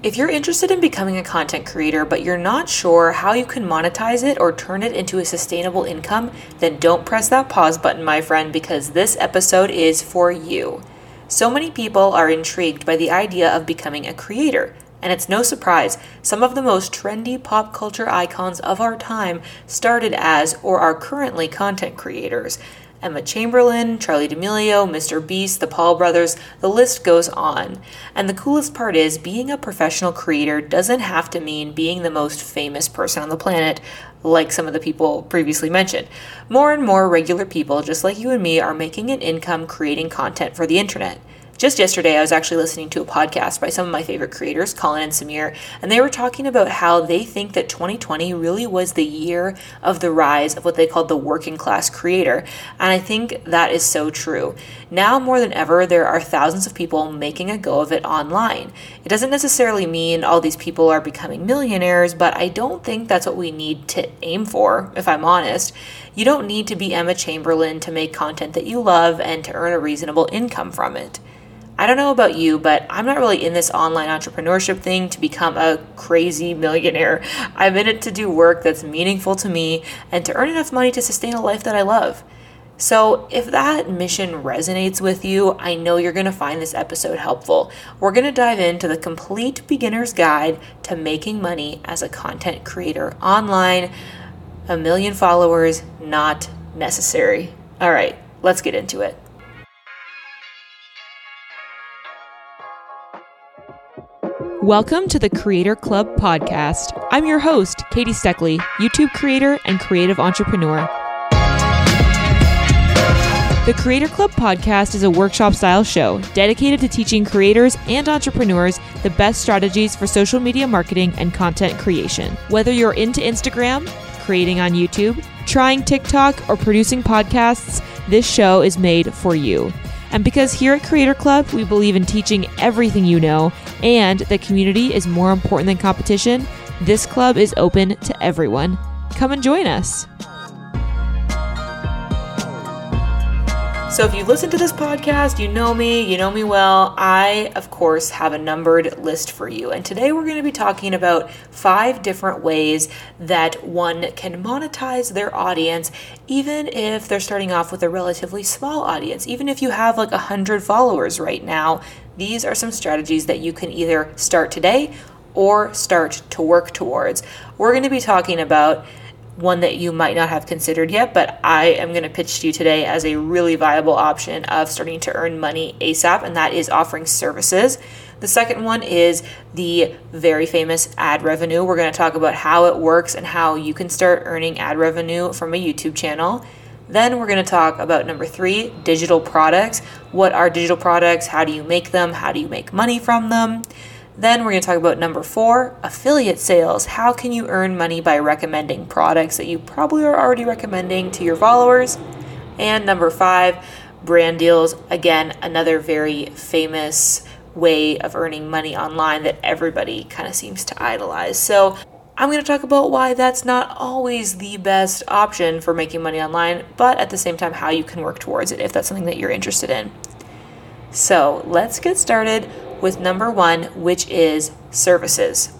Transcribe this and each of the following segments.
If you're interested in becoming a content creator, but you're not sure how you can monetize it or turn it into a sustainable income, then don't press that pause button, my friend, because this episode is for you. So many people are intrigued by the idea of becoming a creator. And it's no surprise, some of the most trendy pop culture icons of our time started as or are currently content creators. Emma Chamberlain, Charli D'Amelio, Mr. Beast, the Paul brothers, the list goes on. And the coolest part is, being a professional creator doesn't have to mean being the most famous person on the planet, like some of the people previously mentioned. More and more regular people, just like you and me, are making an income creating content for the internet. Just yesterday, I was actually listening to a podcast by some of my favorite creators, Colin and Samir, and they were talking about how they think that 2020 really was the year of the rise of what they called the working class creator. And I think that is so true. Now more than ever, there are thousands of people making a go of it online. It doesn't necessarily mean all these people are becoming millionaires, but I don't think that's what we need to aim for, if I'm honest. You don't need to be Emma Chamberlain to make content that you love and to earn a reasonable income from it. I don't know about you, but I'm not really in this online entrepreneurship thing to become a crazy millionaire. I'm in it to do work that's meaningful to me and to earn enough money to sustain a life that I love. So, if that mission resonates with you, I know you're going to find this episode helpful. We're going to dive into the complete beginner's guide to making money as a content creator online. A million followers, not necessary. All right, let's get into it. Welcome to the Creator Club podcast. I'm your host, Katie Steckley, YouTube creator and creative entrepreneur. The Creator Club podcast is a workshop style show dedicated to teaching creators and entrepreneurs the best strategies for social media marketing and content creation. Whether you're into Instagram, creating on YouTube, trying TikTok, or producing podcasts, this show is made for you. And because here at Creator Club, we believe in teaching everything you know and the community is more important than competition, this club is open to everyone. Come and join us. So, if you've listened to this podcast, you know me, you know me well. I, of course, have a numbered list for you. And today we're going to be talking about five different ways that one can monetize their audience, even if they're starting off with a relatively small audience. Even if you have like 100 followers right now, these are some strategies that you can either start today or start to work towards. We're going to be talking about one that you might not have considered yet, but I am going to pitch to you today as a really viable option of starting to earn money ASAP, and that is offering services. The second one is the very famous ad revenue. We're going to talk about how it works and how you can start earning ad revenue from a YouTube channel. Then we're going to talk about number three digital products. What are digital products? How do you make them? How do you make money from them? Then we're going to talk about number four affiliate sales. How can you earn money by recommending products that you probably are already recommending to your followers? And number five, brand deals. Again, another very famous way of earning money online that everybody kind of seems to idolize. So, I'm going to talk about why that's not always the best option for making money online, but at the same time, how you can work towards it if that's something that you're interested in. So, let's get started with number one, which is services.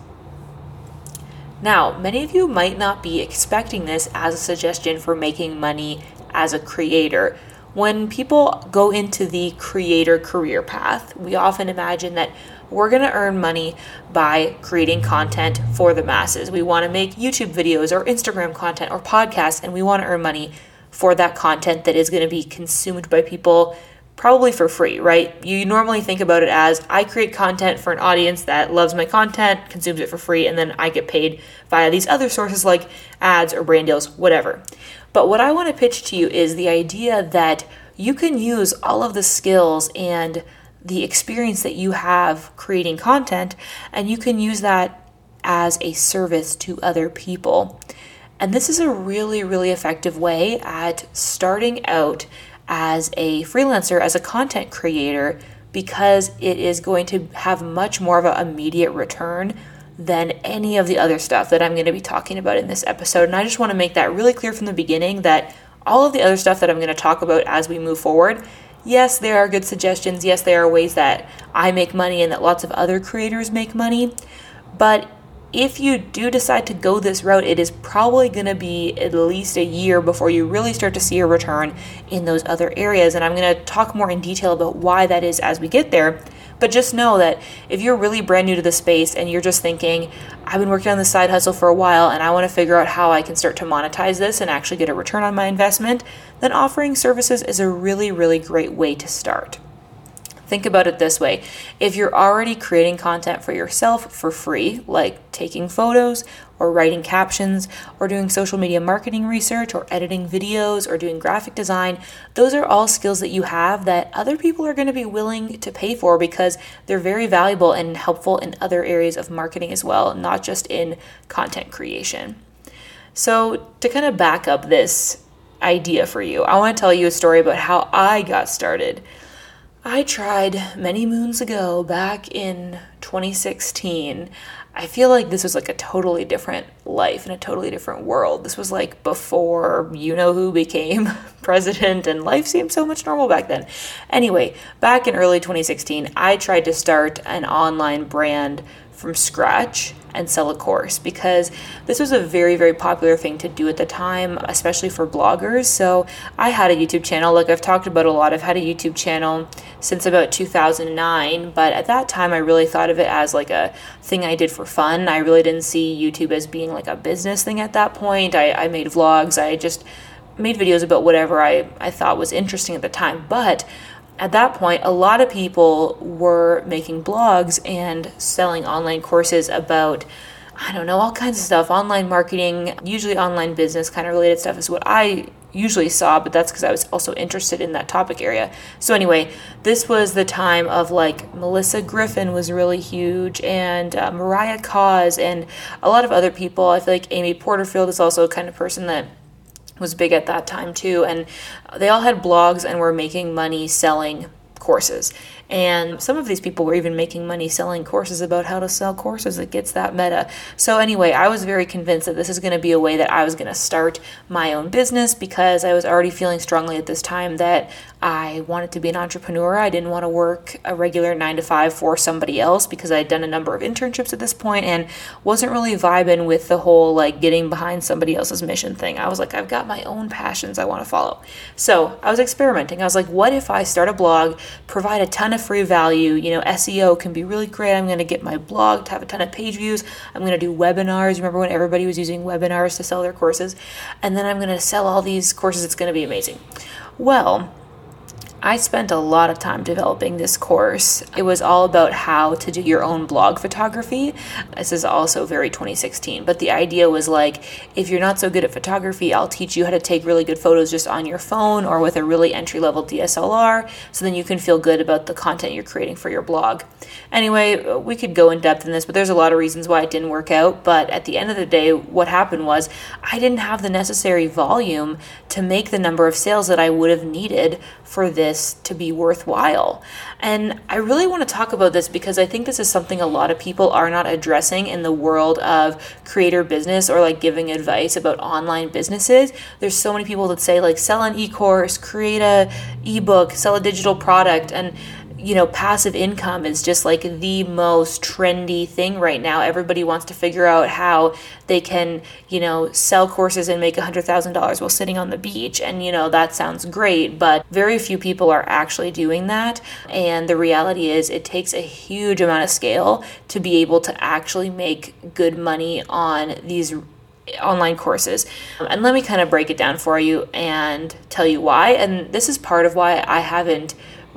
Now, many of you might not be expecting this as a suggestion for making money as a creator. When people go into the creator career path, we often imagine that we're going to earn money by creating content for the masses. We want to make YouTube videos or Instagram content or podcasts, and we want to earn money for that content that is going to be consumed by people probably for free, right? You normally think about it as I create content for an audience that loves my content, consumes it for free, and then I get paid via these other sources like ads or brand deals, whatever. But what I want to pitch to you is the idea that you can use all of the skills and the experience that you have creating content, and you can use that as a service to other people. And this is a really, really effective way at starting out as a freelancer, as a content creator, because it is going to have much more of an immediate return than any of the other stuff that I'm going to be talking about in this episode. And I just want to make that really clear from the beginning that all of the other stuff that I'm going to talk about as we move forward Yes, there are good suggestions. Yes, there are ways that I make money and that lots of other creators make money. But if you do decide to go this route, it is probably going to be at least a year before you really start to see a return in those other areas. And I'm going to talk more in detail about why that is as we get there. But just know that if you're really brand new to the space and you're just thinking, I've been working on this side hustle for a while and I want to figure out how I can start to monetize this and actually get a return on my investment, then offering services is a really, really great way to start. Think about it this way if you're already creating content for yourself for free, like taking photos or writing captions or doing social media marketing research or editing videos or doing graphic design, those are all skills that you have that other people are going to be willing to pay for because they're very valuable and helpful in other areas of marketing as well, not just in content creation. So, to kind of back up this idea for you, I want to tell you a story about how I got started. I tried many moons ago, back in 2016. I feel like this was like a totally different life in a totally different world. This was like before you know who became president, and life seemed so much normal back then. Anyway, back in early 2016, I tried to start an online brand from scratch and sell a course because this was a very, very popular thing to do at the time, especially for bloggers. So I had a YouTube channel, like I've talked about a lot. I've had a YouTube channel since about 2009, but at that time I really thought of it as like a thing I did for fun. I really didn't see YouTube as being like a business thing at that point. I, I made vlogs, I just made videos about whatever I, I thought was interesting at the time. But at that point, a lot of people were making blogs and selling online courses about, I don't know, all kinds of stuff. Online marketing, usually online business kind of related stuff is what I usually saw, but that's because I was also interested in that topic area. So, anyway, this was the time of like Melyssa Griffin was really huge, and uh, Mariah Coz, and a lot of other people. I feel like Amy Porterfield is also a kind of person that was big at that time too. And they all had blogs and were making money selling courses. And some of these people were even making money selling courses about how to sell courses. It gets that meta. So, anyway, I was very convinced that this is going to be a way that I was going to start my own business because I was already feeling strongly at this time that I wanted to be an entrepreneur. I didn't want to work a regular nine to five for somebody else because I had done a number of internships at this point and wasn't really vibing with the whole like getting behind somebody else's mission thing. I was like, I've got my own passions I want to follow. So I was experimenting. I was like, what if I start a blog, provide a ton of free value? You know, SEO can be really great. I'm going to get my blog to have a ton of page views. I'm going to do webinars. Remember when everybody was using webinars to sell their courses? And then I'm going to sell all these courses. It's going to be amazing. Well, I spent a lot of time developing this course. It was all about how to do your own blog photography. This is also very 2016, but the idea was like if you're not so good at photography, I'll teach you how to take really good photos just on your phone or with a really entry level DSLR so then you can feel good about the content you're creating for your blog. Anyway, we could go in depth in this, but there's a lot of reasons why it didn't work out. But at the end of the day, what happened was I didn't have the necessary volume to make the number of sales that I would have needed for this this to be worthwhile. And I really want to talk about this because I think this is something a lot of people are not addressing in the world of creator business or like giving advice about online businesses. There's so many people that say like sell an e-course, create a ebook, sell a digital product and you know, passive income is just like the most trendy thing right now. Everybody wants to figure out how they can, you know, sell courses and make $100,000 while sitting on the beach. And, you know, that sounds great, but very few people are actually doing that. And the reality is, it takes a huge amount of scale to be able to actually make good money on these online courses. And let me kind of break it down for you and tell you why. And this is part of why I haven't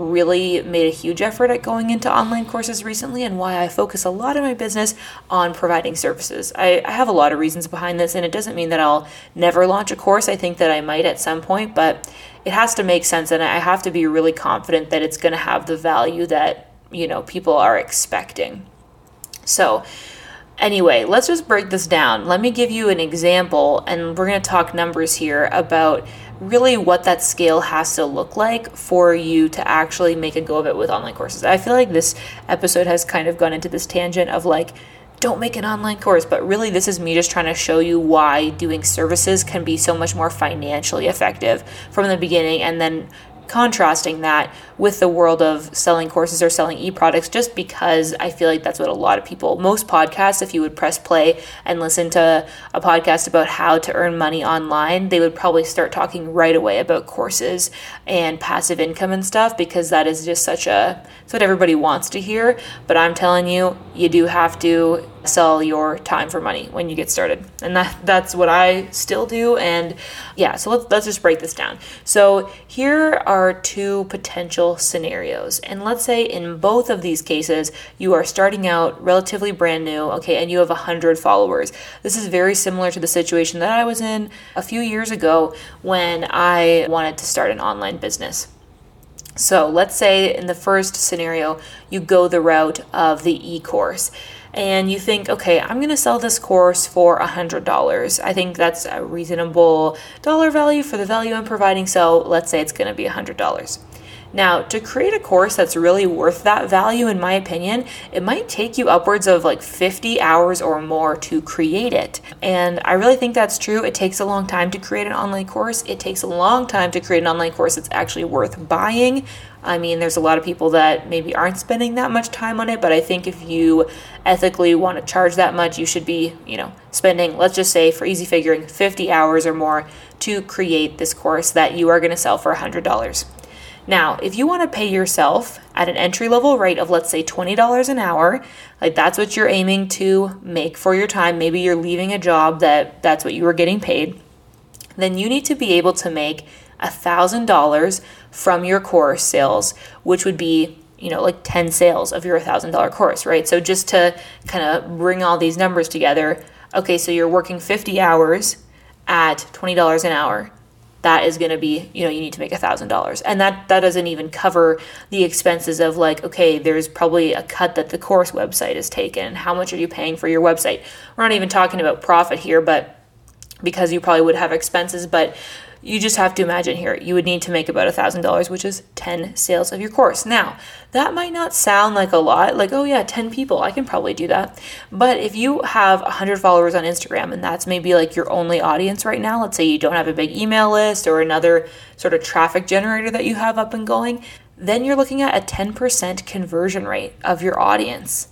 really made a huge effort at going into online courses recently and why I focus a lot of my business on providing services. I, I, have a lot of reasons behind this, and it doesn't mean that I'll never launch a course. I think that I might at some point, but it has to make sense, and I have to be really confident that it's going to have the value that you know people are expecting. So, anyway, let's just break this down. Let me give you an example, and we're going to talk numbers here about really what that scale has to look like for you to actually make a go of it with online courses. I feel like this episode has kind of gone into this tangent of like, don't make an online course, but really, this is me just trying to show you why doing services can be so much more financially effective from the beginning and then contrasting that with the world of selling courses or selling e-products just because I feel like that's what a lot of people most podcasts if you would press play and listen to a podcast about how to earn money online they would probably start talking right away about courses and passive income and stuff because that is just such a it's what everybody wants to hear. But I'm telling you you do have to sell your time for money when you get started. And that that's what I still do and yeah, so let's let's just break this down. So here are two potential scenarios. And let's say in both of these cases you are starting out relatively brand new, okay, and you have 100 followers. This is very similar to the situation that I was in a few years ago when I wanted to start an online business. So let's say in the first scenario, you go the route of the e course and you think, okay, I'm going to sell this course for $100. I think that's a reasonable dollar value for the value I'm providing, so let's say it's going to be $100. Now, to create a course that's really worth that value, in my opinion, it might take you upwards of like 50 hours or more to create it. And I really think that's true. It takes a long time to create an online course. It takes a long time to create an online course that's actually worth buying. I mean, there's a lot of people that maybe aren't spending that much time on it, but I think if you ethically want to charge that much, you should be, you know, spending, let's just say for easy figuring, 50 hours or more to create this course that you are going to sell for $100. Now, if you want to pay yourself at an entry level rate of let's say $20 an hour, like that's what you're aiming to make for your time, maybe you're leaving a job that that's what you were getting paid, then you need to be able to make $1,000 from your course sales, which would be you know like 10 sales of your $1000 course right? So just to kind of bring all these numbers together okay so you're working 50 hours at $20 an hour. That is going to be you know you need to make a thousand dollars. And that that doesn't even cover the expenses of like okay there's probably a cut that the course website is taken. How much are you paying for your website? We're not even talking about profit here but because you probably would have expenses but you just have to imagine here you would need to make about a thousand dollars which is 10 sales of your course. Now that might not sound like a lot like oh yeah 10 people i can probably do that. But if you have 100 followers on instagram and that's maybe like your only audience right now let's say you don't have a big email list or another sort of traffic generator that you have up and going then you're looking at a 10% conversion rate of your audience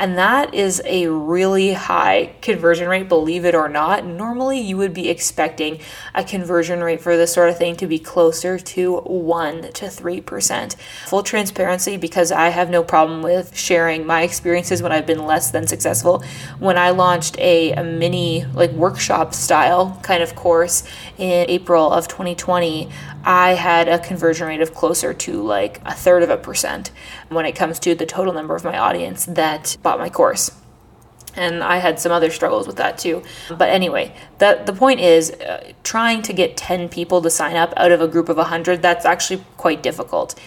and that is a really high conversion rate, believe it or not. Normally, you would be expecting a conversion rate for this sort of thing to be closer to 1 to 3%. Full transparency, because I have no problem with sharing my experiences when I've been less than successful. When I launched a, a mini, like workshop style kind of course in April of 2020, I had a conversion rate of closer to like a third of a percent when it comes to the total number of my audience that bought my course. And I had some other struggles with that too. But anyway, the, the point is uh, trying to get 10 people to sign up out of a group of 100, that's actually quite difficult.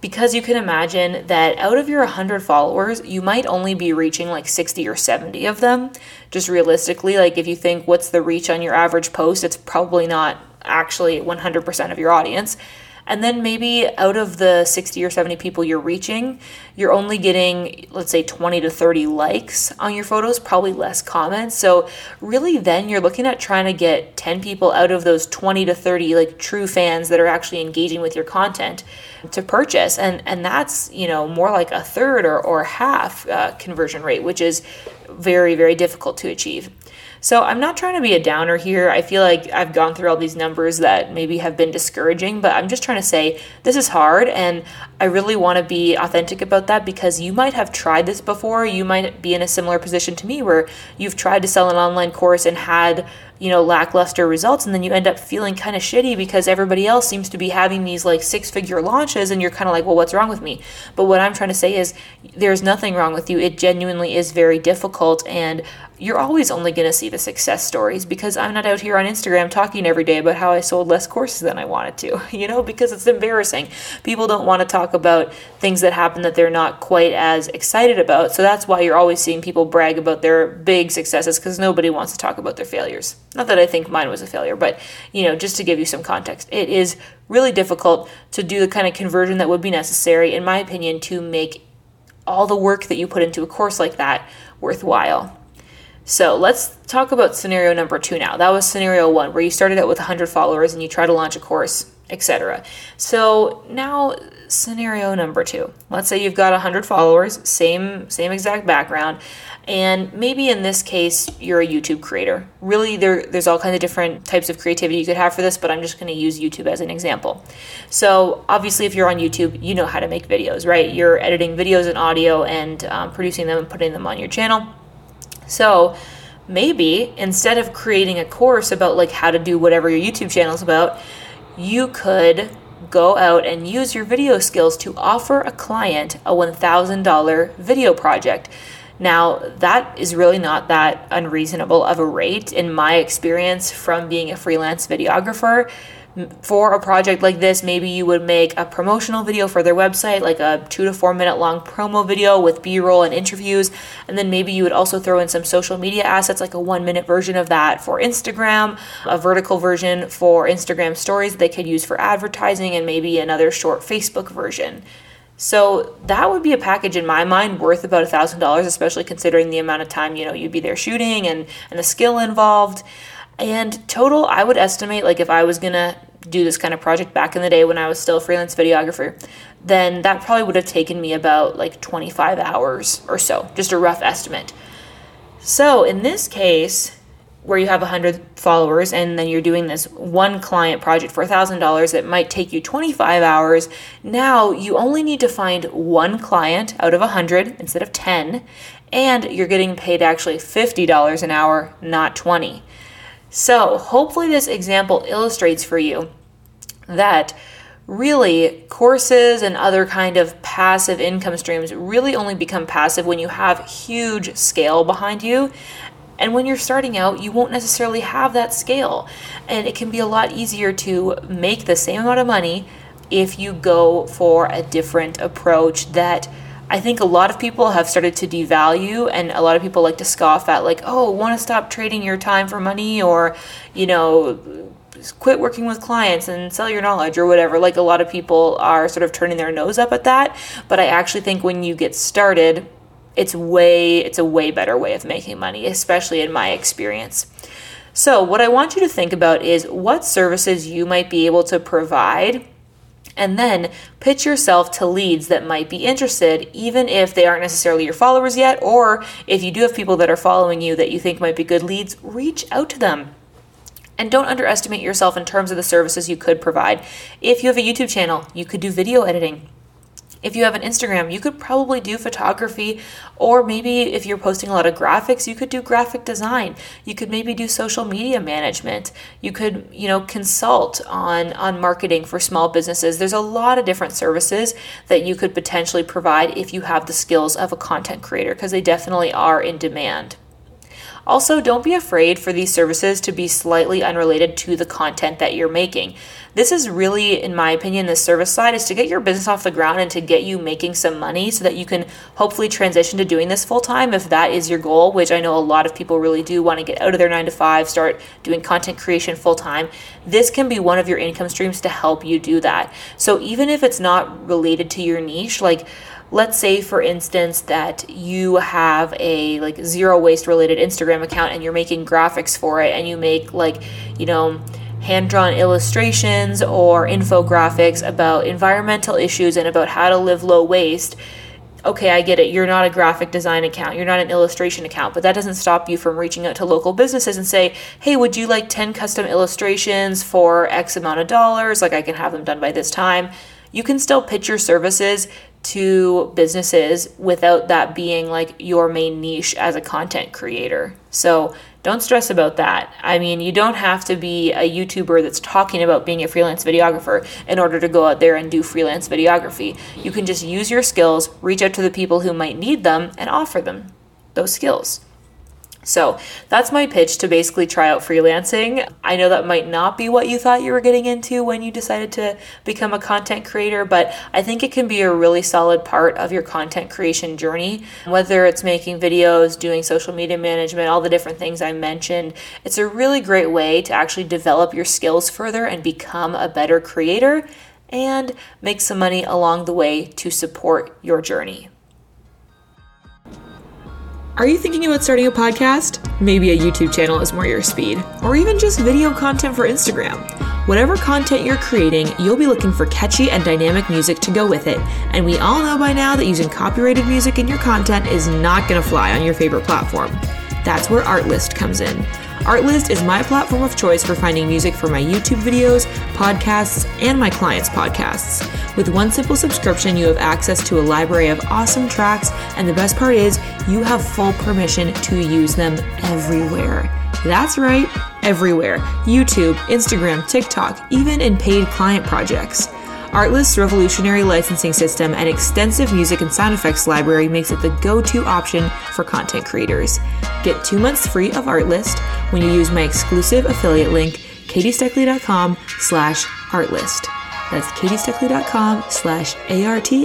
Because you can imagine that out of your 100 followers, you might only be reaching like 60 or 70 of them. Just realistically, like if you think what's the reach on your average post, it's probably not actually 100% of your audience. And then maybe out of the 60 or 70 people you're reaching, you're only getting, let's say, 20 to 30 likes on your photos, probably less comments. So, really, then you're looking at trying to get 10 people out of those 20 to 30 like true fans that are actually engaging with your content to purchase. And, and that's, you know, more like a third or, or half uh, conversion rate, which is very, very difficult to achieve. So I'm not trying to be a downer here. I feel like I've gone through all these numbers that maybe have been discouraging, but I'm just trying to say this is hard and I really want to be authentic about that because you might have tried this before. You might be in a similar position to me where you've tried to sell an online course and had you know, lackluster results. And then you end up feeling kind of shitty because everybody else seems to be having these like six figure launches and you're kind of like, well, what's wrong with me? But what I'm trying to say is there's nothing wrong with you. It genuinely is very difficult. And you're always only going to see the success stories because I'm not out here on Instagram talking every day about how I sold less courses than I wanted to, you know, because it's embarrassing. People don't want to talk about things that happen that they're not quite as excited about. So that's why you're always seeing people brag about their big successes because nobody wants to talk about their failures. Not that I think mine was a failure, but you know, just to give you some context, it is really difficult to do the kind of conversion that would be necessary, in my opinion, to make all the work that you put into a course like that worthwhile. So let's talk about scenario number two now. That was scenario one, where you started out with 100 followers and you try to launch a course etc. So now scenario number 2. Let's say you've got 100 followers, same same exact background, and maybe in this case you're a YouTube creator. Really there there's all kinds of different types of creativity you could have for this, but I'm just going to use YouTube as an example. So obviously if you're on YouTube, you know how to make videos, right? You're editing videos and audio and um, producing them and putting them on your channel. So maybe instead of creating a course about like how to do whatever your YouTube channel is about, you could go out and use your video skills to offer a client a $1,000 video project. Now, that is really not that unreasonable of a rate in my experience from being a freelance videographer for a project like this, maybe you would make a promotional video for their website, like a two to four minute long promo video with B roll and interviews. And then maybe you would also throw in some social media assets, like a one minute version of that for Instagram, a vertical version for Instagram stories they could use for advertising, and maybe another short Facebook version. So that would be a package in my mind worth about a thousand dollars, especially considering the amount of time you know you'd be there shooting and and the skill involved. And total, I would estimate, like if I was gonna do this kind of project back in the day when I was still a freelance videographer, then that probably would have taken me about like 25 hours or so, just a rough estimate. So in this case, where you have 100 followers and then you're doing this one client project for $1,000 that might take you 25 hours, now you only need to find one client out of 100 instead of 10, and you're getting paid actually $50 an hour, not 20. So, hopefully, this example illustrates for you that really courses and other kind of passive income streams really only become passive when you have huge scale behind you and when you're starting out, you won't necessarily have that scale. And it can be a lot easier to make the same amount of money if you go for a different approach that I think a lot of people have started to devalue, and a lot of people like to scoff at, like, oh, want to stop trading your time for money, or, you know, quit working with clients and sell your knowledge, or whatever. Like, a lot of people are sort of turning their nose up at that. But I actually think when you get started, it's way it's a way better way of making money especially in my experience so what i want you to think about is what services you might be able to provide and then pitch yourself to leads that might be interested, even if they aren't necessarily your followers yet, or if you do have people that are following you that you think might be good leads, reach out to them. And don't underestimate yourself in terms of the services you could provide. If you have a YouTube channel, you could do video editing. If you have an Instagram, you could probably do photography, or maybe if you're posting a lot of graphics, you could do graphic design. You could maybe do social media management. You could, you know, consult on on marketing for small businesses. There's a lot of different services that you could potentially provide if you have the skills of a content creator because they definitely are in demand. Also, don't be afraid for these services to be slightly unrelated to the content that you're making. This is really, in my opinion, the service side is to get your business off the ground and to get you making some money so that you can hopefully transition to doing this full time if that is your goal, which I know a lot of people really do want to get out of their nine to five, start doing content creation full time. This can be one of your income streams to help you do that. So even if it's not related to your niche, like let's say for instance that you have a like zero waste related Instagram account and you're making graphics for it and you make like, you know, hand drawn illustrations or infographics about environmental issues and about how to live low waste. Okay, I get it. You're not a graphic design account. You're not an illustration account, but that doesn't stop you from reaching out to local businesses and say, "Hey, would you like 10 custom illustrations for X amount of dollars? Like I can have them done by this time." You can still pitch your services to businesses without that being like your main niche as a content creator. So don't stress about that. I mean, you don't have to be a YouTuber that's talking about being a freelance videographer in order to go out there and do freelance videography. You can just use your skills, reach out to the people who might need them, and offer them those skills. So that's my pitch to basically try out freelancing. I know that might not be what you thought you were getting into when you decided to become a content creator, but I think it can be a really solid part of your content creation journey. Whether it's making videos, doing social media management, all the different things I mentioned, it's a really great way to actually develop your skills further and become a better creator and make some money along the way to support your journey. Are you thinking about starting a podcast? Maybe a YouTube channel is more your speed, or even just video content for Instagram. Whatever content you're creating, you'll be looking for catchy and dynamic music to go with it. And we all know by now that using copyrighted music in your content is not going to fly on your favorite platform. That's where Artlist comes in. Artlist is my platform of choice for finding music for my YouTube videos, podcasts, and my clients' podcasts. With one simple subscription, you have access to a library of awesome tracks, and the best part is, you have full permission to use them everywhere. That's right, everywhere YouTube, Instagram, TikTok, even in paid client projects. Artlist's revolutionary licensing system and extensive music and sound effects library makes it the go-to option for content creators. Get two months free of Artlist when you use my exclusive affiliate link, katiesteckley.com slash artlist. That's katiesteckley.com slash A-R-T-L-I-S-T.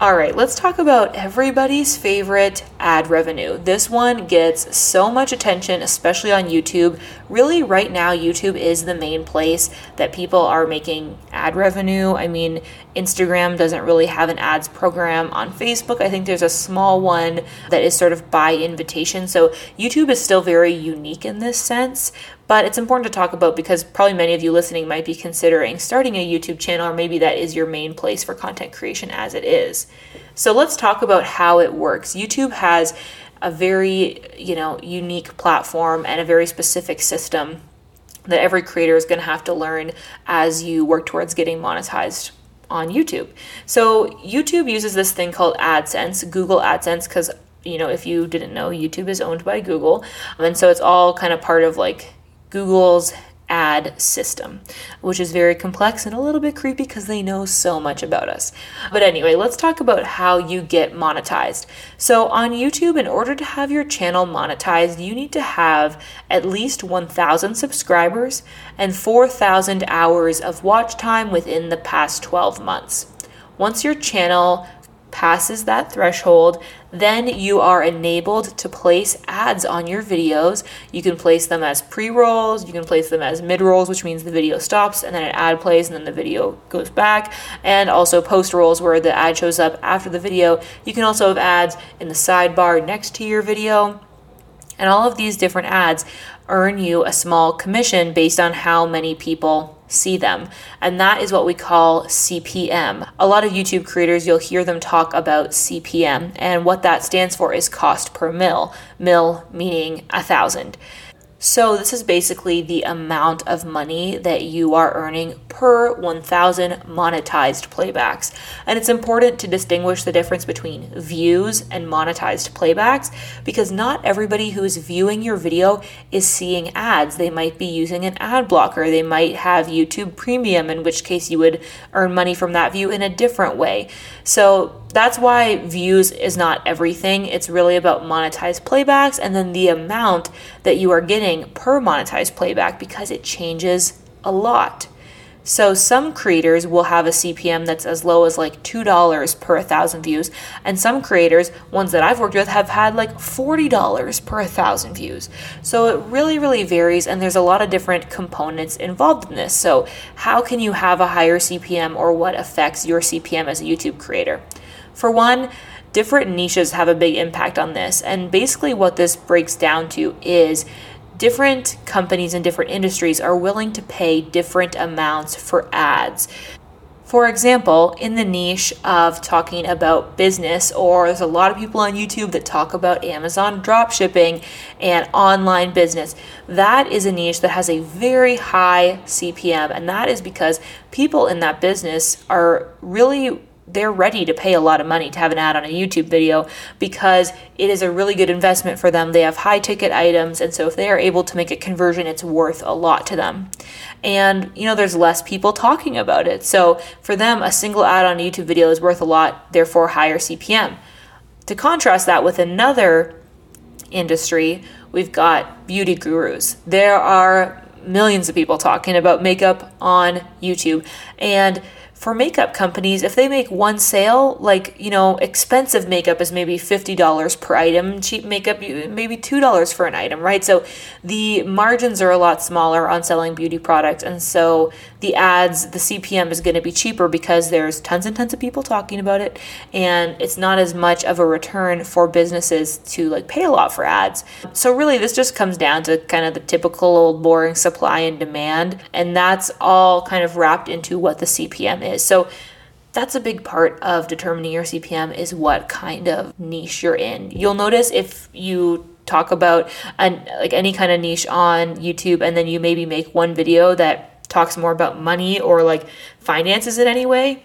All right, let's talk about everybody's favorite ad revenue. This one gets so much attention, especially on YouTube. Really, right now, YouTube is the main place that people are making ad revenue. I mean, Instagram doesn't really have an ads program. On Facebook, I think there's a small one that is sort of by invitation. So, YouTube is still very unique in this sense, but it's important to talk about because probably many of you listening might be considering starting a YouTube channel, or maybe that is your main place for content creation as it is. So let's talk about how it works. YouTube has a very, you know, unique platform and a very specific system that every creator is going to have to learn as you work towards getting monetized on YouTube. So YouTube uses this thing called AdSense, Google AdSense, because you know if you didn't know, YouTube is owned by Google, and so it's all kind of part of like Google's ad system, which is very complex and a little bit creepy because they know so much about us. But anyway, let's talk about how you get monetized. So, on YouTube, in order to have your channel monetized, you need to have at least 1,000 subscribers and 4,000 hours of watch time within the past 12 months. Once your channel passes that threshold, then you are enabled to place ads on your videos. You can place them as pre rolls, you can place them as mid rolls, which means the video stops and then an ad plays and then the video goes back, and also post rolls where the ad shows up after the video. You can also have ads in the sidebar next to your video. And all of these different ads earn you a small commission based on how many people see them. And that is what we call CPM. A lot of YouTube creators, you'll hear them talk about CPM, and what that stands for is cost per mil, mil meaning a thousand. So, this is basically the amount of money that you are earning per 1,000 monetized playbacks. And it's important to distinguish the difference between views and monetized playbacks because not everybody who is viewing your video is seeing ads. They might be using an ad blocker, they might have YouTube Premium, in which case you would earn money from that view in a different way. So, that's why views is not everything. It's really about monetized playbacks and then the amount that you are getting per monetized playback because it changes a lot. So some creators will have a CPM that's as low as like $2 per 1,000 views, and some creators, ones that I've worked with, have had like $40 per 1,000 views. So it really, really varies, and there's a lot of different components involved in this. So, how can you have a higher CPM or what affects your CPM as a YouTube creator? For one, different niches have a big impact on this. And basically, what this breaks down to is different companies in different industries are willing to pay different amounts for ads. For example, in the niche of talking about business, or there's a lot of people on YouTube that talk about Amazon dropshipping and online business. That is a niche that has a very high CPM, and that is because people in that business are really they're ready to pay a lot of money to have an ad on a YouTube video because it is a really good investment for them. They have high ticket items, and so if they are able to make a conversion, it's worth a lot to them. And you know, there's less people talking about it. So for them, a single ad on a YouTube video is worth a lot, therefore higher CPM. To contrast that with another industry, we've got beauty gurus. There are millions of people talking about makeup on YouTube and for makeup companies, if they make one sale, like, you know, expensive makeup is maybe $50 per item, cheap makeup, maybe $2 for an item, right? So the margins are a lot smaller on selling beauty products. And so the ads, the CPM is going to be cheaper because there's tons and tons of people talking about it. And it's not as much of a return for businesses to like pay a lot for ads. So really, this just comes down to kind of the typical old boring supply and demand. And that's all kind of wrapped into what the CPM is is. So that's a big part of determining your CPM is what kind of niche you're in. You'll notice if you talk about an, like any kind of niche on YouTube and then you maybe make one video that talks more about money or like finances in any way,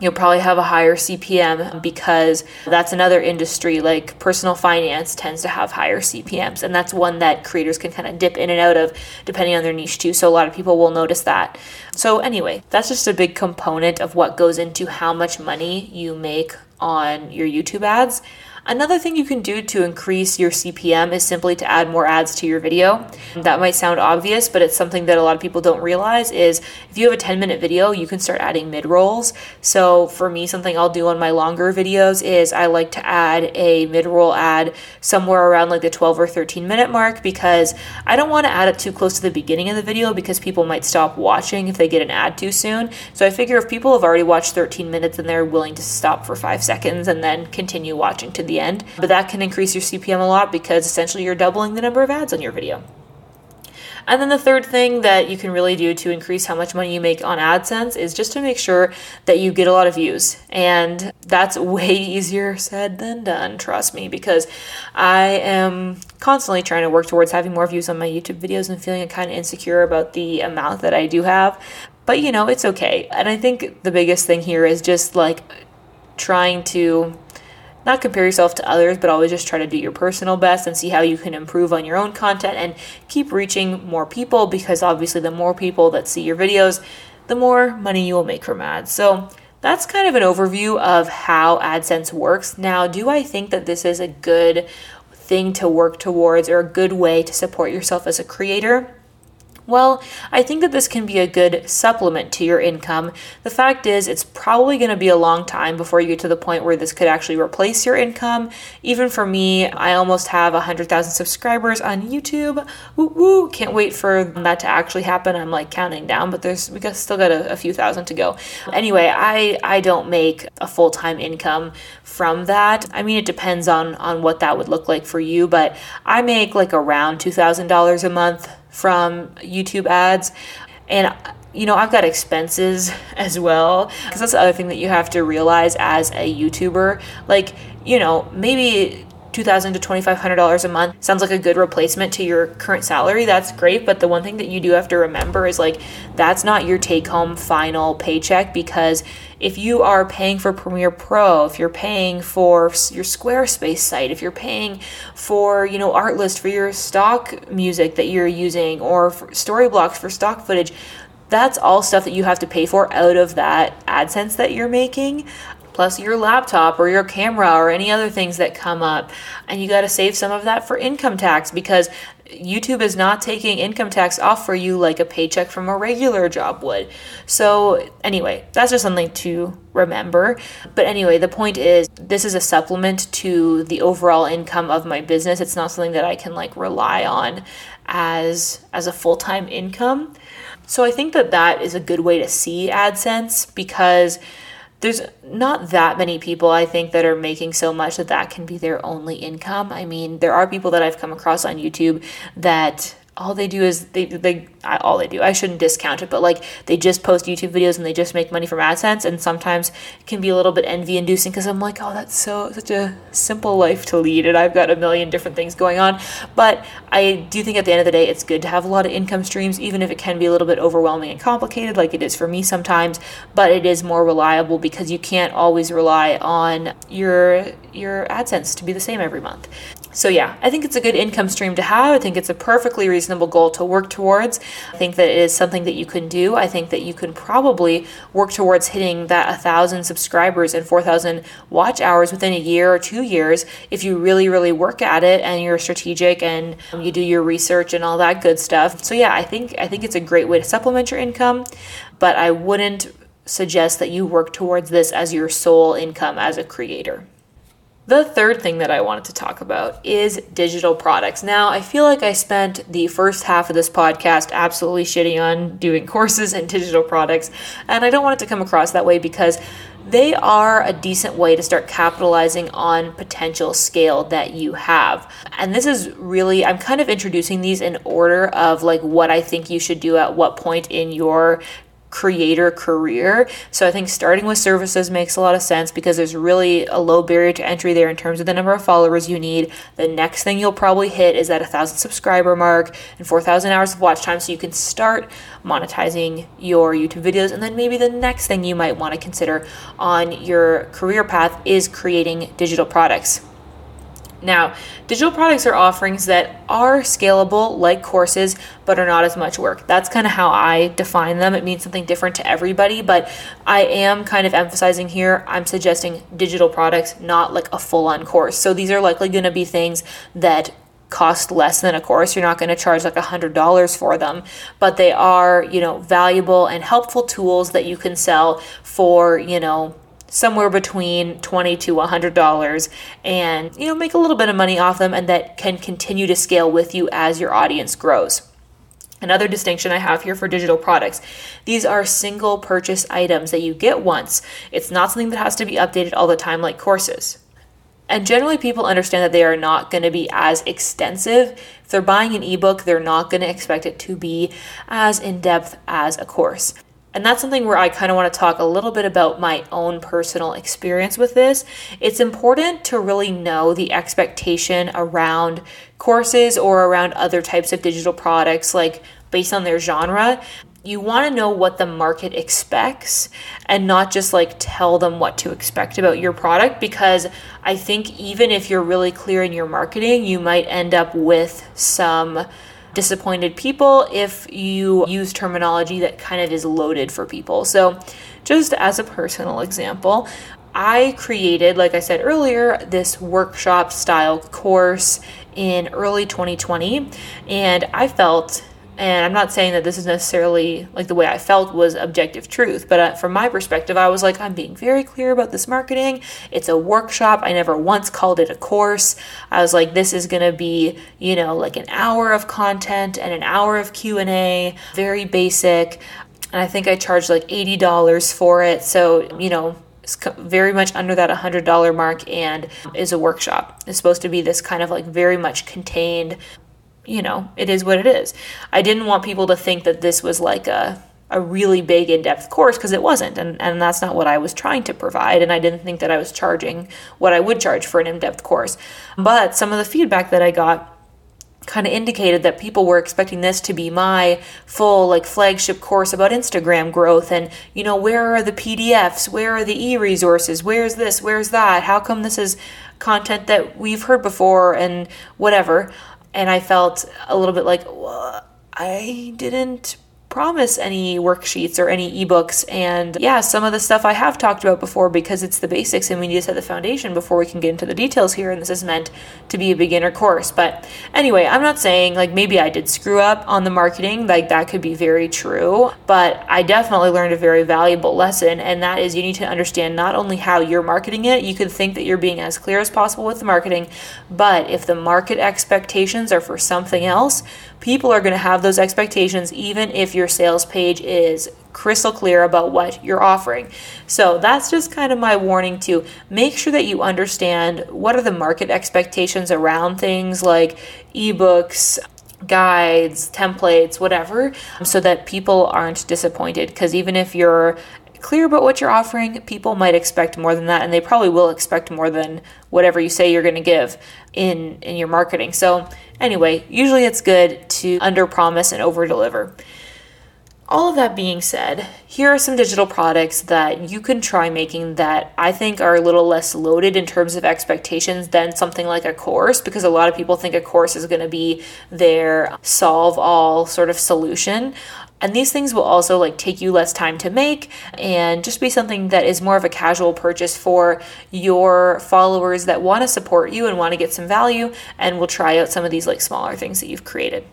you'll probably have a higher CPM because that's another industry like personal finance tends to have higher CPMs and that's one that creators can kind of dip in and out of depending on their niche too so a lot of people will notice that. So anyway, that's just a big component of what goes into how much money you make on your YouTube ads. Another thing you can do to increase your CPM is simply to add more ads to your video. That might sound obvious, but it's something that a lot of people don't realize is if you have a 10 minute video, you can start adding mid-rolls. So for me, something I'll do on my longer videos is I like to add a mid-roll ad somewhere around like the 12 or 13 minute mark because I don't want to add it too close to the beginning of the video because people might stop watching if they get an ad too soon. So I figure if people have already watched 13 minutes and they're willing to stop for five seconds and then continue watching to the the end. But that can increase your CPM a lot because essentially you're doubling the number of ads on your video. And then the third thing that you can really do to increase how much money you make on AdSense is just to make sure that you get a lot of views. And that's way easier said than done, trust me, because I am constantly trying to work towards having more views on my YouTube videos and feeling kind of insecure about the amount that I do have. But you know, it's okay. And I think the biggest thing here is just like trying to not compare yourself to others, but always just try to do your personal best and see how you can improve on your own content and keep reaching more people because obviously, the more people that see your videos, the more money you will make from ads. So, that's kind of an overview of how AdSense works. Now, do I think that this is a good thing to work towards or a good way to support yourself as a creator? Well, I think that this can be a good supplement to your income. The fact is, it's probably going to be a long time before you get to the point where this could actually replace your income. Even for me, I almost have 100,000 subscribers on YouTube. Woo woo! Can't wait for that to actually happen. I'm like counting down, but there's we got, still got a, a few thousand to go. Anyway, I I don't make a full time income from that. I mean, it depends on on what that would look like for you, but I make like around two thousand dollars a month from YouTube ads. And you know, I've got expenses as well. Because that's the other thing that you have to realize as a YouTuber. Like, you know, maybe 2,000 to $2,500 a month sounds like a good replacement to your current salary. That's great. But the one thing that you do have to remember is like, that's not your take home final paycheck because if you are paying for Premiere Pro, if you're paying for your Squarespace site, if you're paying for, you know, Artlist for your stock music that you're using or Storyblocks for stock footage, that's all stuff that you have to pay for out of that AdSense that you're making plus your laptop or your camera or any other things that come up. And you got to save some of that for income tax because YouTube is not taking income tax off for you like a paycheck from a regular job would. So, anyway, that's just something to remember. But anyway, the point is this is a supplement to the overall income of my business. It's not something that I can like rely on as as a full-time income. So, I think that that is a good way to see AdSense because there's not that many people I think that are making so much that that can be their only income. I mean, there are people that I've come across on YouTube that all they do is they they all they do. I shouldn't discount it, but like they just post YouTube videos and they just make money from AdSense, and sometimes it can be a little bit envy inducing because I'm like, oh, that's so such a simple life to lead, and I've got a million different things going on. But I do think at the end of the day, it's good to have a lot of income streams, even if it can be a little bit overwhelming and complicated, like it is for me sometimes. But it is more reliable because you can't always rely on your your AdSense to be the same every month. So, yeah, I think it's a good income stream to have. I think it's a perfectly reasonable goal to work towards. I think that it is something that you can do. I think that you can probably work towards hitting that 1,000 subscribers and 4,000 watch hours within a year or two years if you really, really work at it and you're strategic and um, you do your research and all that good stuff. So, yeah, I think, I think it's a great way to supplement your income, but I wouldn't suggest that you work towards this as your sole income as a creator. The third thing that I wanted to talk about is digital products. Now, I feel like I spent the first half of this podcast absolutely shitting on doing courses and digital products, and I don't want it to come across that way because they are a decent way to start capitalizing on potential scale that you have. And this is really, I'm kind of introducing these in order of like what I think you should do at what point in your creator career. So I think starting with services makes a lot of sense because there's really a low barrier to entry there in terms of the number of followers you need. The next thing you'll probably hit is that a thousand subscriber mark and 4,000 hours of watch time. So you can start monetizing your YouTube videos. And then maybe the next thing you might want to consider on your career path is creating digital products. Now, digital products are offerings that are scalable, like courses, but are not as much work. That's kind of how I define them. It means something different to everybody, but I am kind of emphasizing here, I'm suggesting digital products, not like a full on course. So these are likely going to be things that cost less than a course. You're not going to charge like a $100 for them, but they are, you know, valuable and helpful tools that you can sell for, you know, somewhere between 20 to 100 dollars and you know make a little bit of money off them and that can continue to scale with you as your audience grows Another distinction I have here for digital products. These are single purchase items that you get once. It's not something that has to be updated all the time like courses. And generally, people understand that they are not going to be as extensive. If they're buying an ebook, they're not going to expect it to be as in depth as a course. And that's something where I kind of want to talk a little bit about my own personal experience with this. It's important to really know the expectation around courses or around other types of digital products, like based on their genre. You want to know what the market expects and not just like tell them what to expect about your product because I think even if you're really clear in your marketing, you might end up with some disappointed people if you use terminology that kind of is loaded for people. So, just as a personal example, I created, like I said earlier, this workshop style course in early 2020, and I felt and I'm not saying that this is necessarily like the way I felt was objective truth, but uh, from my perspective, I was like, I'm being very clear about this marketing. It's a workshop. I never once called it a course. I was like, this is going to be, you know, like an hour of content and an hour of Q&A, very basic. And I think I charged like $80 for it. So, you know, it's very much under that $100 mark and is a workshop. It's supposed to be this kind of like very much contained you know, it is what it is. I didn't want people to think that this was like a a really big in-depth course because it wasn't and, and that's not what i was trying to provide and i didn't think that i was charging what i would charge for an in-depth course. But some of the feedback that i got kind of indicated that people were expecting this to be my full like flagship course about instagram growth and you know where are the pdfs where are the e-resources? Where's this? Where's that? How come this is content that we've heard before and whatever and I felt a little bit like, well, I didn't promise any worksheets or any ebooks. And yeah, some of the stuff I have talked about before because it's the basics and we need to set the foundation before we can get into the details here. And this is meant to be a beginner course. But anyway, I'm not saying like maybe I did screw up on the marketing, like that could be very true. But I definitely learned a very valuable lesson. And that is you need to understand not only how you're marketing it, you can think that you're being as clear as possible with the marketing, but if the market expectations are for something else, people are going to have those expectations even if your sales page is crystal clear about what you're offering. So that's just kind of my warning to make sure that you understand what are the market expectations around things like ebooks, guides, templates, whatever, so that people aren't disappointed. Because even if you're clear about what you're offering, people might expect more than that, and they probably will expect more than whatever you say you're going to give in in your marketing. So anyway, usually it's good to under promise and over deliver. All of that being said, here are some digital products that you can try making that I think are a little less loaded in terms of expectations than something like a course, because a lot of people think a course is going to be their solve all sort of solution. And these things will also like take you less time to make and just be something that is more of a casual purchase for your followers that want to support you and want to get some value and will try out some of these like smaller things that you've created.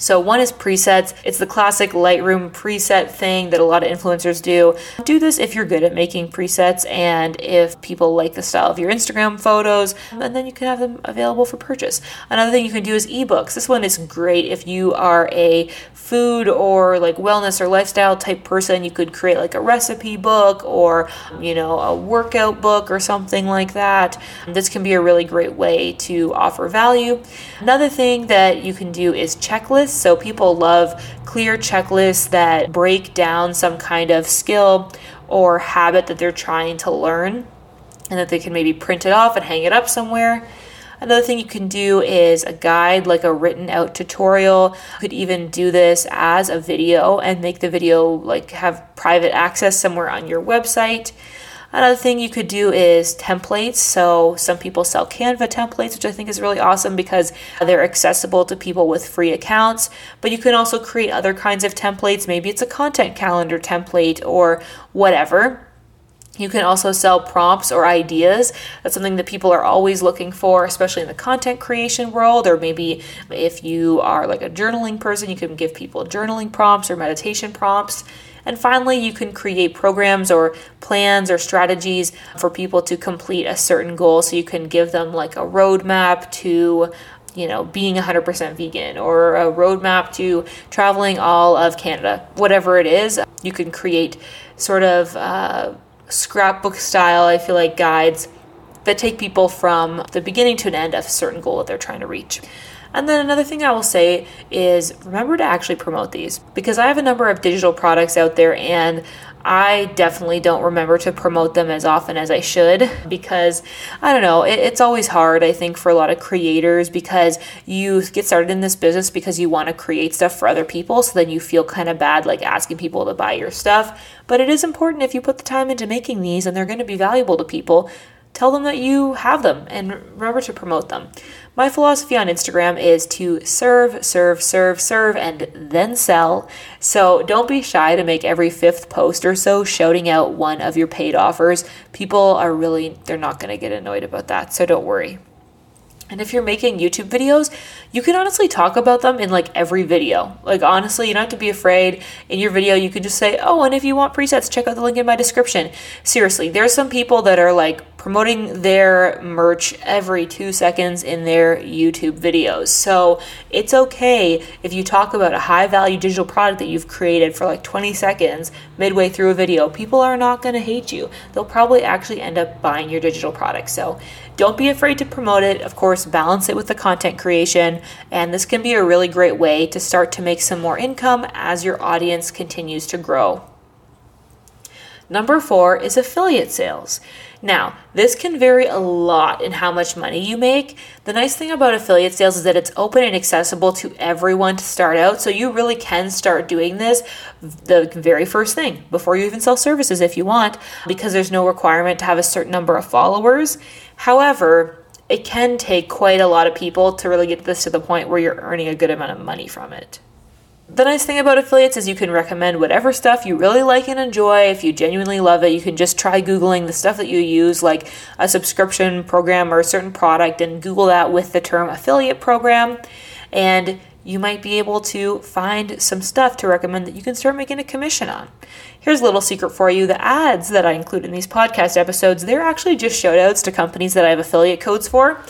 So, one is presets. It's the classic Lightroom preset thing that a lot of influencers do. Do this if you're good at making presets and if people like the style of your Instagram photos, and then you can have them available for purchase. Another thing you can do is ebooks. This one is great if you are a food or like wellness or lifestyle type person. You could create like a recipe book or, you know, a workout book or something like that. This can be a really great way to offer value. Another thing that you can do is checklists checklists. So people love clear checklists that break down some kind of skill or habit that they're trying to learn and that they can maybe print it off and hang it up somewhere. Another thing you can do is a guide, like a written out tutorial. You could even do this as a video and make the video like have private access somewhere on your website. Another thing you could do is templates. So some people sell Canva templates, which I think is really awesome because they're accessible to people with free accounts. But you can also create other kinds of templates. Maybe it's a content calendar template or whatever. You can also sell prompts or ideas. That's something that people are always looking for, especially in the content creation world. Or maybe if you are like a journaling person, you can give people journaling prompts or meditation prompts. And finally, you can create programs or plans or strategies for people to complete a certain goal. So you can give them like a roadmap to you know, being 100% vegan or a roadmap to traveling all of Canada, whatever it is. You can create sort of uh, scrapbook style, I feel like, guides that take people from the beginning to an end of a certain goal that they're trying to reach. And then another thing I will say is remember to actually promote these because I have a number of digital products out there and I definitely don't remember to promote them as often as I should because I don't know, it, it's always hard, I think, for a lot of creators because you get started in this business because you want to create stuff for other people. So then you feel kind of bad like asking people to buy your stuff. But it is important if you put the time into making these and they're going to be valuable to people tell them that you have them and remember to promote them. My philosophy on Instagram is to serve, serve, serve, serve, and then sell. So don't be shy to make every fifth post or so shouting out one of your paid offers. People are really, they're not going to get annoyed about that. So don't worry. And if you're making YouTube videos, you can honestly talk about them in like every video. Like, honestly, you don't have to be afraid. In your video, you can just say, Oh, and if you want presets, check out the link in my description. Seriously, there's some people that are like promoting their merch every two seconds in their YouTube videos. So it's okay if you talk about a high value digital product that you've created for like 20 seconds midway through a video. People are not going to hate you. They'll probably actually end up buying your digital product. So don't be afraid to promote it. Of course, balance it with the content creation. And this can be a really great way to start to make some more income as your audience continues to grow. Number four is affiliate sales. Now, this can vary a lot in how much money you make. The nice thing about affiliate sales is that it's open and accessible to everyone to start out. So you really can start doing this the very first thing before you even sell services if you want, because there's no requirement to have a certain number of followers. However, it can take quite a lot of people to really get this to the point where you're earning a good amount of money from it. The nice thing about affiliates is you can recommend whatever stuff you really like and enjoy. If you genuinely love it, you can just try Googling the stuff that you use, like a subscription program or a certain product, and Google that with the term affiliate program. And you might be able to find some stuff to recommend that you can start making a commission on. Here's a little secret for you the ads that I include in these podcast episodes, they're actually just shout outs to companies that I have affiliate codes for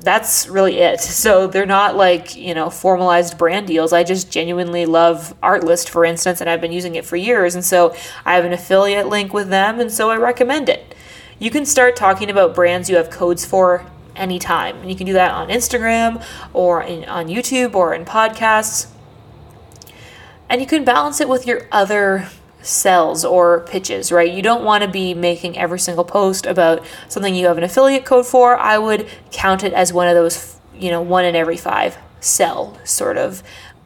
that's really it. So they're not like, you know, formalized brand deals. I just genuinely love Artlist, for instance, and I've been using it for years. And so I have an affiliate link with them, and so I recommend it. You can start talking about brands you have codes for anytime. And you can do that on Instagram or in, on YouTube or in podcasts. And you can balance it with your other sells or pitches, right? You don't want to be making every single post about something you have an affiliate code for. I would count it as one of those, you know, one in every five sell sort of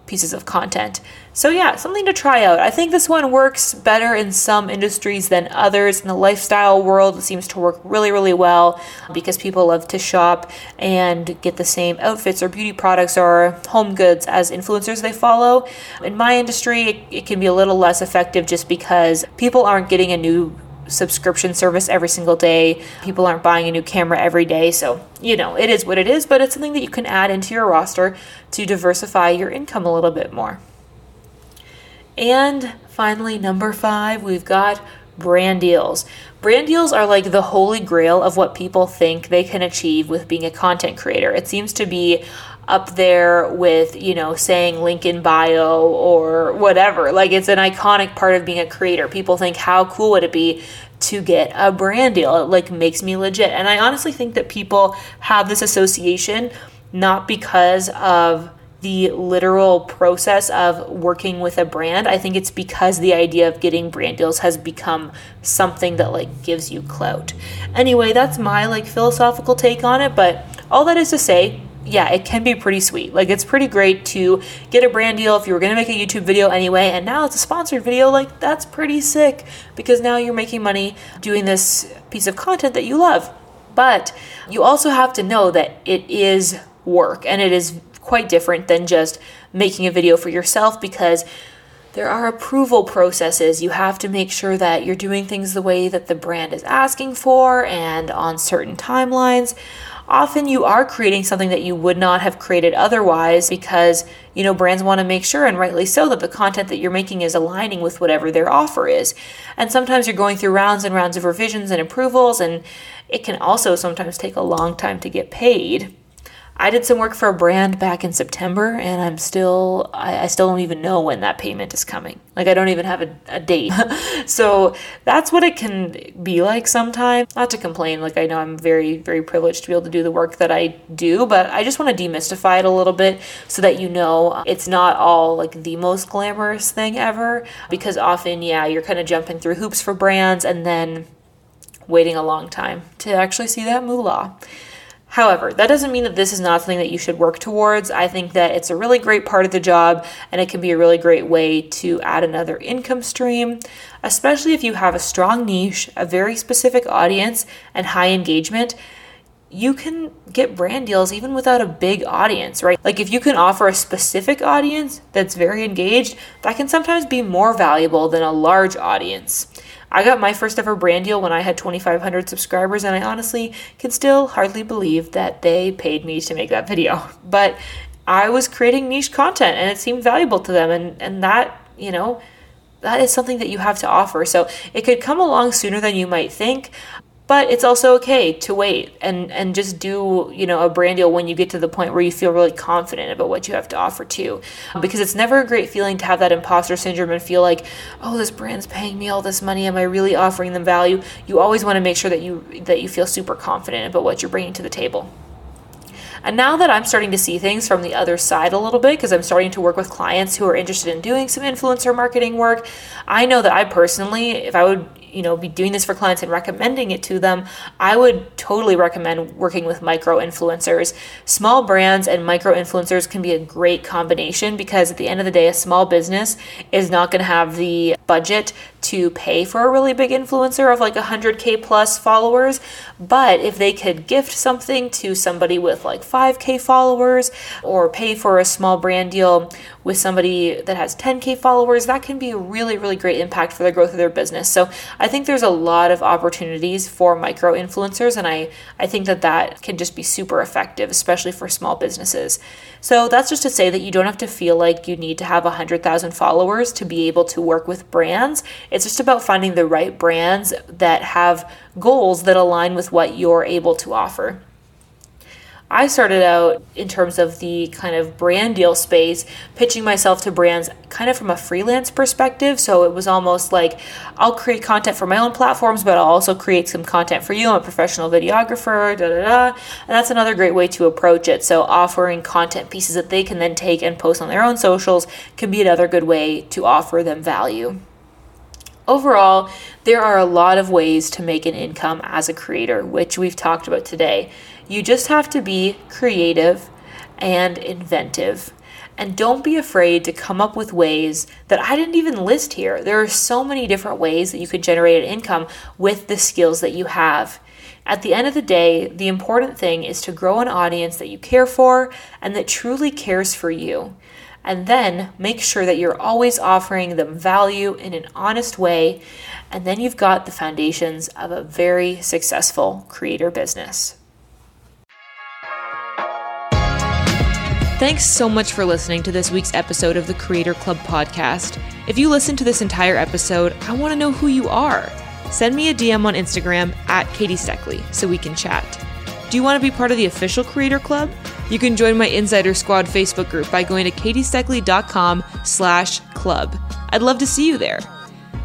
pieces of content. So, yeah, something to try out. I think this one works better in some industries than others. In the lifestyle world, it seems to work really, really well because people love to shop and get the same outfits or beauty products or home goods as influencers they follow. In my industry, it, can be a little less effective just because people aren't getting a new subscription service every single day. People aren't buying a new camera every day. So, you know, it is what it is, but it's something that you can add into your roster to diversify your income a little bit more. And finally, number five, we've got brand deals. Brand deals are like the holy grail of what people think they can achieve with being a content creator. It seems to be up there with, you know, saying link in bio or whatever. Like it's an iconic part of being a creator. People think how cool would it be to get a brand deal? It like makes me legit. And I honestly think that people have this association not because of the literal process of working with a brand. I think it's because the idea of getting brand deals has become something that like gives you clout. Anyway, that's my like philosophical take on it, but all that is to say, yeah, it can be pretty sweet. Like it's pretty great to get a brand deal if you were going to make a YouTube video anyway and now it's a sponsored video, like that's pretty sick because now you're making money doing this piece of content that you love. But you also have to know that it is work and it is quite different than just making a video for yourself because there are approval processes. You have to make sure that you're doing things the way that the brand is asking for and on certain timelines. Often you are creating something that you would not have created otherwise because, you know, brands want to make sure and rightly so that the content that you're making is aligning with whatever their offer is. And sometimes you're going through rounds and rounds of revisions and approvals and it can also sometimes take a long time to get paid. I did some work for a brand back in September, and I'm still, I, I, still don't even know when that payment is coming. Like, I don't even have a, a date. so, that's what it can be like sometimes. Not to complain, like, I know I'm very, very privileged to be able to do the work that I do, but I just want to demystify it a little bit so that you know uh, it's not all like the most glamorous thing ever. Because often, yeah, you're kind of jumping through hoops for brands and then waiting a long time to actually see that moolah. However, that doesn't mean that this is not something that you should work towards. I think that it's a really great part of the job and it can be a really great way to add another income stream, especially if you have a strong niche, a very specific audience, and high engagement. You can get brand deals even without a big audience, right? Like if you can offer a specific audience that's very engaged, that can sometimes be more valuable than a large audience. I got my first ever brand deal when I had 2,500 subscribers, and I honestly can still hardly believe that they paid me to make that video. But I was creating niche content and it seemed valuable to them, and, and that, you know, that is something that you have to offer. So it could come along sooner than you might think but it's also okay to wait and and just do you know a brand deal when you get to the point where you feel really confident about what you have to offer too. Because it's never a great feeling to have that imposter syndrome and feel like oh this brand's paying me all this money. Am i really offering them value? You always want to make sure that you that you feel super confident about what you're bringing to the table. And now that I'm starting to see things from the other side a little bit, because I'm starting to work with clients who are interested in doing some influencer marketing work, I know that I personally, if I would you know be doing this for clients and recommending it to them i would totally recommend working with micro influencers. Small brands and micro influencers can be a great combination because at the end of the day a small business is not going to have the budget to pay for a really big influencer of like 100k plus followers. But if they could gift something to somebody with like 5k followers or pay for a small brand deal with somebody that has 10k followers that can be a really really great impact for the growth of their business so i think there's a lot of opportunities for micro influencers and i i think that that can just be super effective especially for small businesses so that's just to say that you don't have to feel like you need to have 100,000 followers to be able to work with brands. It's just about finding the right brands that have goals that align with what you're able to offer. I started out in terms of the kind of brand deal space, pitching myself to brands kind of from a freelance perspective. So it was almost like I'll create content for my own platforms, but I'll also create some content for you. I'm a professional videographer, da da da. And that's another great way to approach it. So offering content pieces that they can then take and post on their own socials can be another good way to offer them value. Overall, there are a lot of ways to make an income as a creator, which we've talked about today. You just have to be creative and inventive. And don't be afraid to come up with ways that I didn't even list here. There are so many different ways that you could generate an income with the skills that you have. At the end of the day, the important thing is to grow an audience that you care for and that truly cares for you and then make sure that you're always offering them value in an honest way and then you've got the foundations of a very successful creator business. Thanks so much for listening to this week's episode of the Creator Club podcast. If you listen to this entire episode, I want to know who you are. Send me a DM on Instagram at Katie Steckley so we can chat. Do you want to be part of the official Creator Club? You can join my Insider Squad Facebook group by going to katiesteckley.com slash club. I'd love to see you there.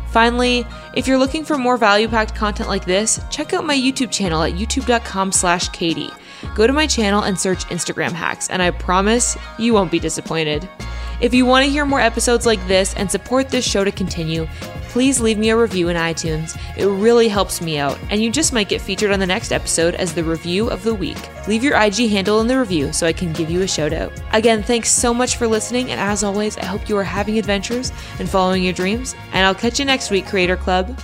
Finally, if you're looking for more value-packed content like this, check out my YouTube channel at youtube.com slash Katie. Go to my channel and search Instagram hacks, and I promise you won't be disappointed. If you want to hear more episodes like this and support this show to continue, please leave me a review in iTunes. It really helps me out, and you just might get featured on the next episode as the review of the week. Leave your IG handle in the review so I can give you a shout out. Again, thanks so much for listening, and as always, I hope you are having adventures and following your dreams, and I'll catch you next week, Creator Club.